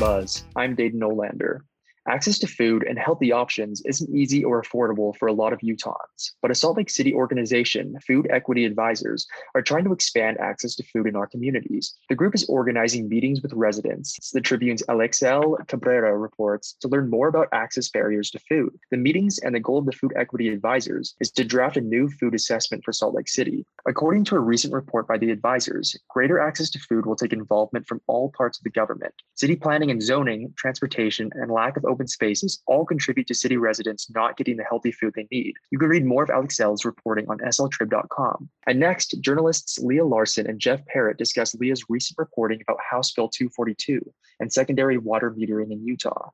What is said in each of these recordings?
Buzz. I'm Dayton Olander. Access to food and healthy options isn't easy or affordable for a lot of Utahns, but a Salt Lake City organization, Food Equity Advisors, are trying to expand access to food in our communities. The group is organizing meetings with residents, the Tribune's Alixel Cabrera reports, to learn more about access barriers to food. The meetings and the goal of the Food Equity Advisors is to draft a new food assessment for Salt Lake City. According to a recent report by the advisors, greater access to food will take involvement from all parts of the government. City planning and zoning, transportation, and lack of open spaces all contribute to city residents not getting the healthy food they need. You can read more of Alixel's reporting on sltrib.com. And next, journalists Leia Larsen and Jeff Parrott discuss Leia's recent reporting about House Bill 242 and secondary water metering in Utah.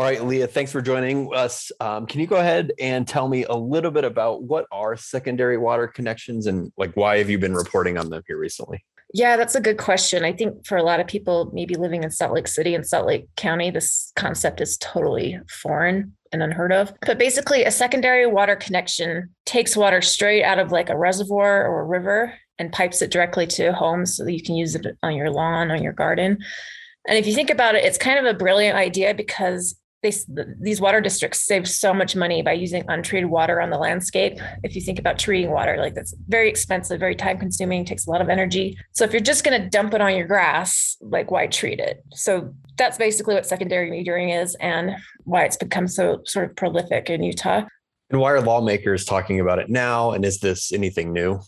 All right, Leia, thanks for joining us. Um, can you go ahead and tell me a little bit about what are secondary water connections and like why have you been reporting on them here recently? Yeah, that's a good question. I think for a lot of people, maybe living in Salt Lake City and Salt Lake County, this concept is totally foreign and unheard of. But basically, a secondary water connection takes water straight out of like a reservoir or a river and pipes it directly to homes so that you can use it on your lawn, on your garden. And if you think about it, it's kind of a brilliant idea because they, these water districts save so much money by using untreated water on the landscape. If you think about treating water, like that's very expensive, very time consuming, takes a lot of energy. So if you're just going to dump it on your grass, like why treat it? So that's basically what secondary metering is and why it's become so sort of prolific in Utah. And why are lawmakers talking about it now? And is this anything new?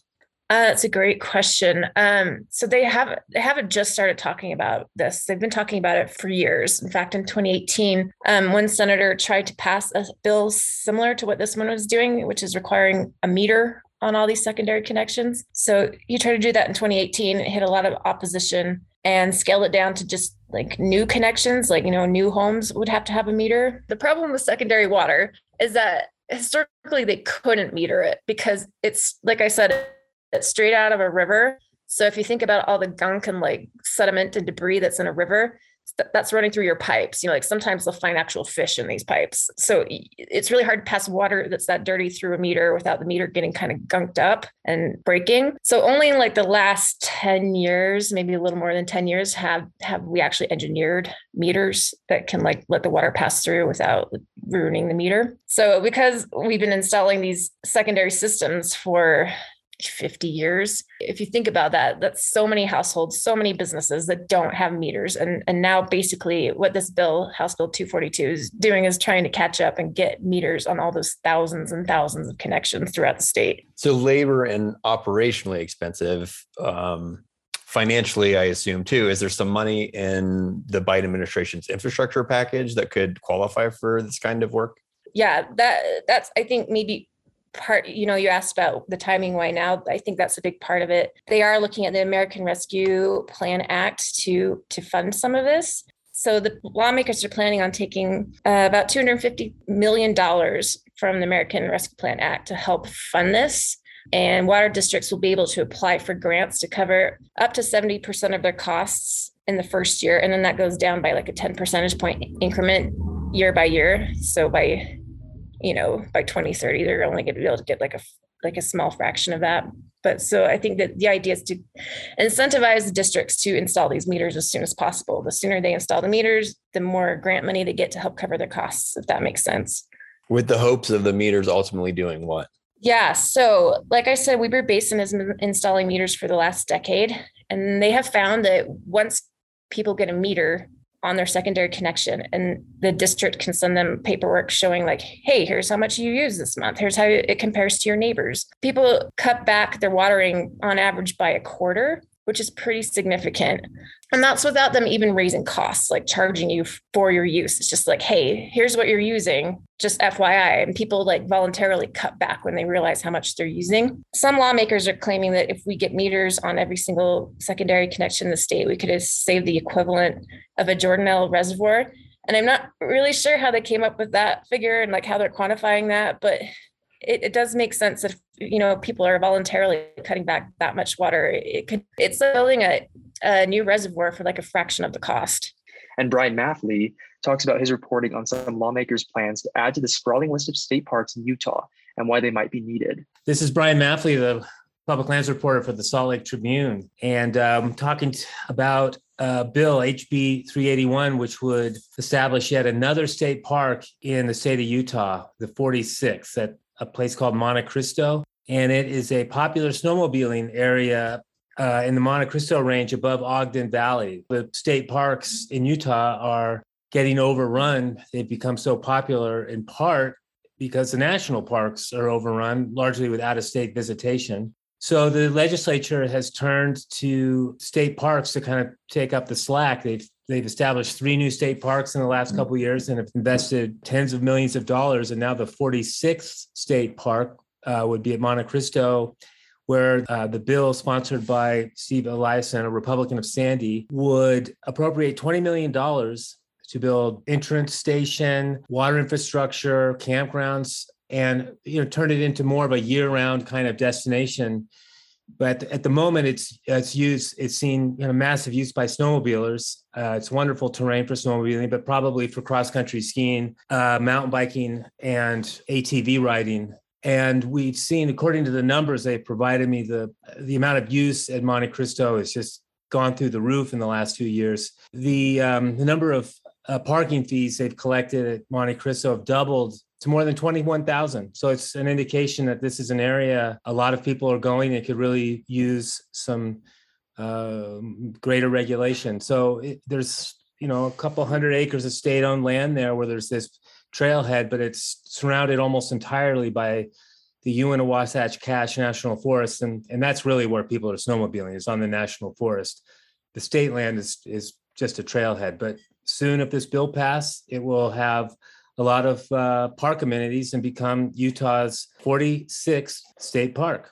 Uh, that's a great question. Um, so they have they haven't just started talking about this. They've been talking about it for years. In fact, in 2018, um, one senator tried to pass a bill similar to what this one was doing, which is requiring a meter on all these secondary connections. So he tried to do that in 2018. It hit a lot of opposition and scaled it down to just like new connections, like you know, new homes would have to have a meter. The problem with secondary water is that historically they couldn't meter it because it's like I said straight out of a river. So if you think about all the gunk and like sediment and debris that's in a river, that's running through your pipes. You know, like sometimes they'll find actual fish in these pipes. So it's really hard to pass water that's that dirty through a meter without the meter getting kind of gunked up and breaking. So only in like the last 10 years, maybe a little more than 10 years, have have we actually engineered meters that can like let the water pass through without ruining the meter. So because we've been installing these secondary systems for 50 years. If you think about that, that's so many households, so many businesses that don't have meters. And, and now basically what this bill, House Bill 242 is doing is trying to catch up and get meters on all those thousands and thousands of connections throughout the state. So labor and operationally expensive. Um, financially, I assume too, is there some money in the Biden administration's infrastructure package that could qualify for this kind of work? Yeah, that that's I think maybe part you know you asked about the timing why now? I think that's a big part of it. They are looking at the american rescue plan act to to fund some of this. So the lawmakers are planning on taking uh, about 250 million dollars from the american rescue plan act to help fund this. And water districts will be able to apply for grants to cover up to 70% of their costs in the first year. And then that goes down by like a 10 percentage point increment year by year. So by you know by 2030 they're only going to be able to get like a like a small fraction of that. But so i think that the idea is to incentivize the districts to install these meters as soon as possible. The sooner they install the meters the more grant money they get to help cover their costs if that makes sense. With the hopes of the meters ultimately doing what? Yeah so like i said weber basin has been installing meters for the last decade and they have found that once people get a meter on their secondary connection and the district can send them paperwork showing like hey here's how much you use this month. Here's how it compares to your neighbors. People cut back their watering on average by a quarter which is pretty significant. And that's without them even raising costs, like charging you for your use. It's just like, hey, here's what you're using, just FYI. And people like voluntarily cut back when they realize how much they're using. Some lawmakers are claiming that if we get meters on every single secondary connection in the state, we could save the equivalent of a Jordanelle reservoir. And I'm not really sure how they came up with that figure and like how they're quantifying that, but it, it does make sense if you know people are voluntarily cutting back that much water it could it's building a, a new reservoir for like a fraction of the cost. And Bryan Maffly talks about his reporting on some lawmakers plans to add to the sprawling list of state parks in utah and why they might be needed. This is Bryan Maffly the public lands reporter for the salt lake tribune and um, talking t- about a bill, HB 381, which would establish yet another state park in the state of Utah, the 46th, at a place called Monte Cristo. And it is a popular snowmobiling area uh, in the Monte Cristo Range above Ogden Valley. The state parks in Utah are getting overrun. They've become so popular in part because the national parks are overrun largely with out of state visitation. So the legislature has turned to state parks to kind of take up the slack. They've they've established three new state parks in the last couple years and have invested tens of millions of dollars. And now the 46th state park uh, would be at Monte Cristo, where uh, the bill sponsored by Steve Eliason, a Republican of Sandy, would appropriate $20 million to build entrance station, water infrastructure, campgrounds, and you know turn it into more of a year-round kind of destination. But at the moment, it's it's used. It's seen you know, massive use by snowmobilers. Uh, it's wonderful terrain for snowmobiling, but probably for cross-country skiing, uh, mountain biking, and ATV riding and we've seen according to the numbers they've provided me the the amount of use at monte cristo has just gone through the roof in the last two years the um, the number of uh, parking fees they've collected at monte cristo have doubled to more than 21,000. So it's an indication that this is an area a lot of people are going and could really use some uh, greater regulation. So it, there's, you know, a couple hundred acres of state owned land there where there's this trailhead, but it's surrounded almost entirely by the Uinta Wasatch Cache National Forest, and and that's really where people are snowmobiling. Is on the national forest. The state land is is just a trailhead, but soon, if this bill passes, it will have a lot of uh, park amenities and become Utah's 46th state park.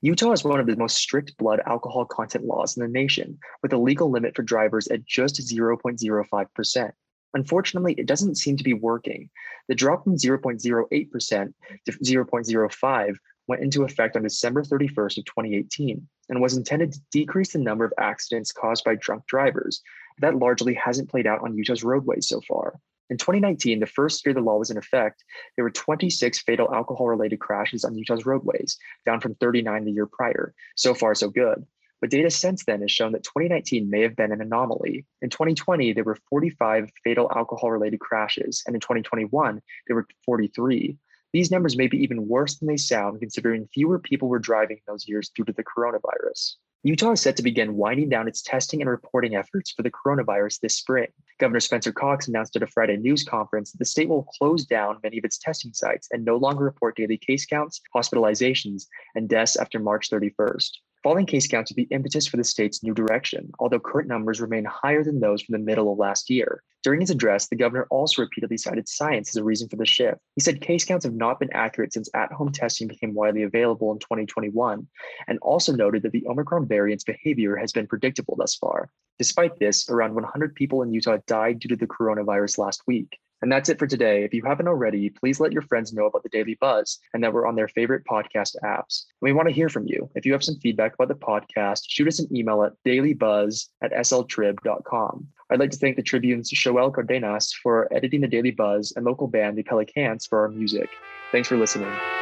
Utah is one of the most strict blood alcohol content laws in the nation, with a legal limit for drivers at just 0.05%. Unfortunately, it doesn't seem to be working. The drop from 0.08% to 0.05 went into effect on December 31st of 2018 and was intended to decrease the number of accidents caused by drunk drivers. That largely hasn't played out on Utah's roadways so far. In 2019, the first year the law was in effect, there were 26 fatal alcohol related crashes on Utah's roadways, down from 39 the year prior. So far, so good. But data since then has shown that 2019 may have been an anomaly. In 2020, there were 45 fatal alcohol related crashes, and in 2021, there were 43. These numbers may be even worse than they sound, considering fewer people were driving those years due to the coronavirus. Utah is set to begin winding down its testing and reporting efforts for the coronavirus this spring. Governor Spencer Cox announced at a Friday news conference that the state will close down many of its testing sites and no longer report daily case counts, hospitalizations, and deaths after March 31st. Falling case counts would be impetus for the state's new direction, although current numbers remain higher than those from the middle of last year. During his address, the governor also repeatedly cited science as a reason for the shift. He said case counts have not been accurate since at home testing became widely available in 2021, and also noted that the Omicron variant's behavior has been predictable thus far. Despite this, around 100 people in Utah died due to the coronavirus last week. And that's it for today. If you haven't already, please let your friends know about the Daily Buzz and that we're on their favorite podcast apps. And we want to hear from you. If you have some feedback about the podcast, shoot us an email at dailybuzz at sltrib.com. I'd like to thank the Tribune's Shoel Cardenas for editing the Daily Buzz and local band the Pelicans for our music. Thanks for listening.